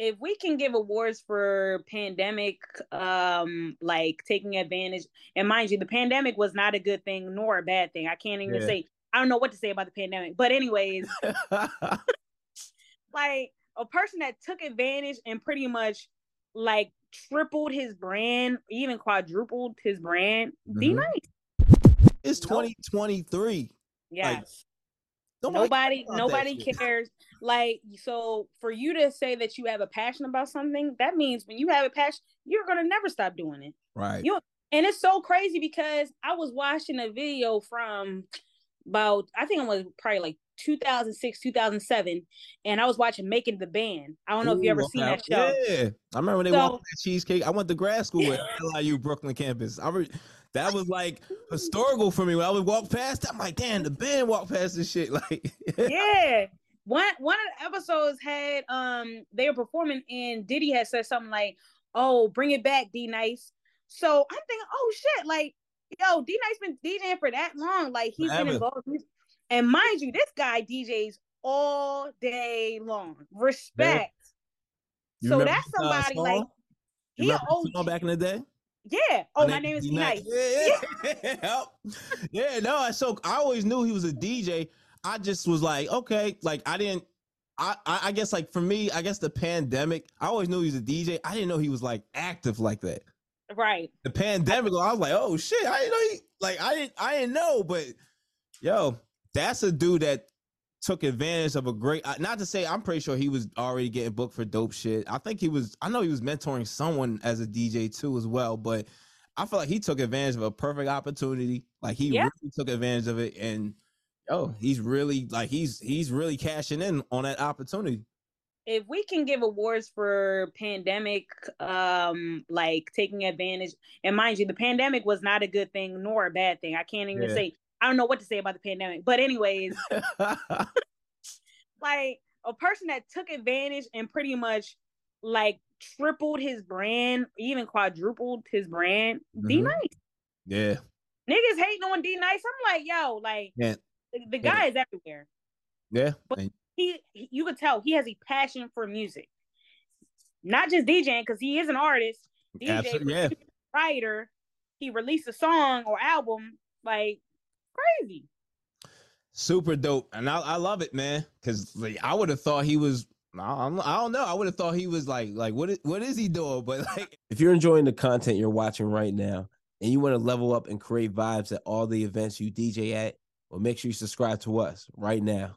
if we can give awards for pandemic um like taking advantage and mind you the pandemic was not a good thing nor a bad thing. I can't even yeah. say i don't know what to say about the pandemic but anyways. Like a person that took advantage and pretty much like tripled his brand even quadrupled his brand mm-hmm. D Nice. It's 2023 yes like, Nobody, nobody, cares. Like, so for you to say that you have a passion about something, that means when you have a passion, you're gonna never stop doing it. Right. You and it's so crazy because I was watching a video from about I think it was probably like 2006, 2007, and I was watching Making the Band. I don't know Ooh, if you ever seen that show. Yeah, I remember when they so, walked that cheesecake. I went to grad school at LIU Brooklyn campus. I re- that was like historical for me. When I would walk past, I'm like, damn, the band walked past this shit. Like, yeah. One one of the episodes had um they were performing and Diddy had said something like, "Oh, bring it back, D Nice." So I'm thinking, oh shit, like yo, D Nice been DJing for that long, like he's Forever. been involved. And mind you, this guy DJs all day long. Respect. So that's somebody like he old back in the day. Yeah. Oh, my, my name is D Nice. Yeah, yeah. yeah. No, I so I always knew he was a DJ. I just was like, okay, like I didn't. I, I guess like for me, I guess the pandemic. I always knew he was a DJ. I didn't know he was like active like that. Right. The pandemic. I was like, oh shit, I didn't know he like I didn't I didn't know, but yo, that's a dude that took advantage of a great not to say i'm pretty sure he was already getting booked for dope shit i think he was i know he was mentoring someone as a dj too as well but i feel like he took advantage of a perfect opportunity like he yeah. really took advantage of it and oh he's really like he's he's really cashing in on that opportunity if we can give awards for pandemic um like taking advantage and mind you the pandemic was not a good thing nor a bad thing i can't even yeah. say I don't know what to say about the pandemic. But anyways, like a person that took advantage and pretty much like tripled his brand, even quadrupled his brand, mm-hmm. D Nice. Yeah. Niggas hating on D Nice. I'm like, yo, like yeah. the, the guy yeah. is everywhere. Yeah. But he, you could tell he has a passion for music. Not just DJing, because he is an artist. DJ, yeah. writer. He released a song or album. Like crazy. Super dope, and I, I love it, man. Because like, I would have thought he was. I don't, I don't know. I would have thought he was like, like what? Is, what is he doing? But like, if you're enjoying the content you're watching right now, and you want to level up and create vibes at all the events you DJ at, well, make sure you subscribe to us right now.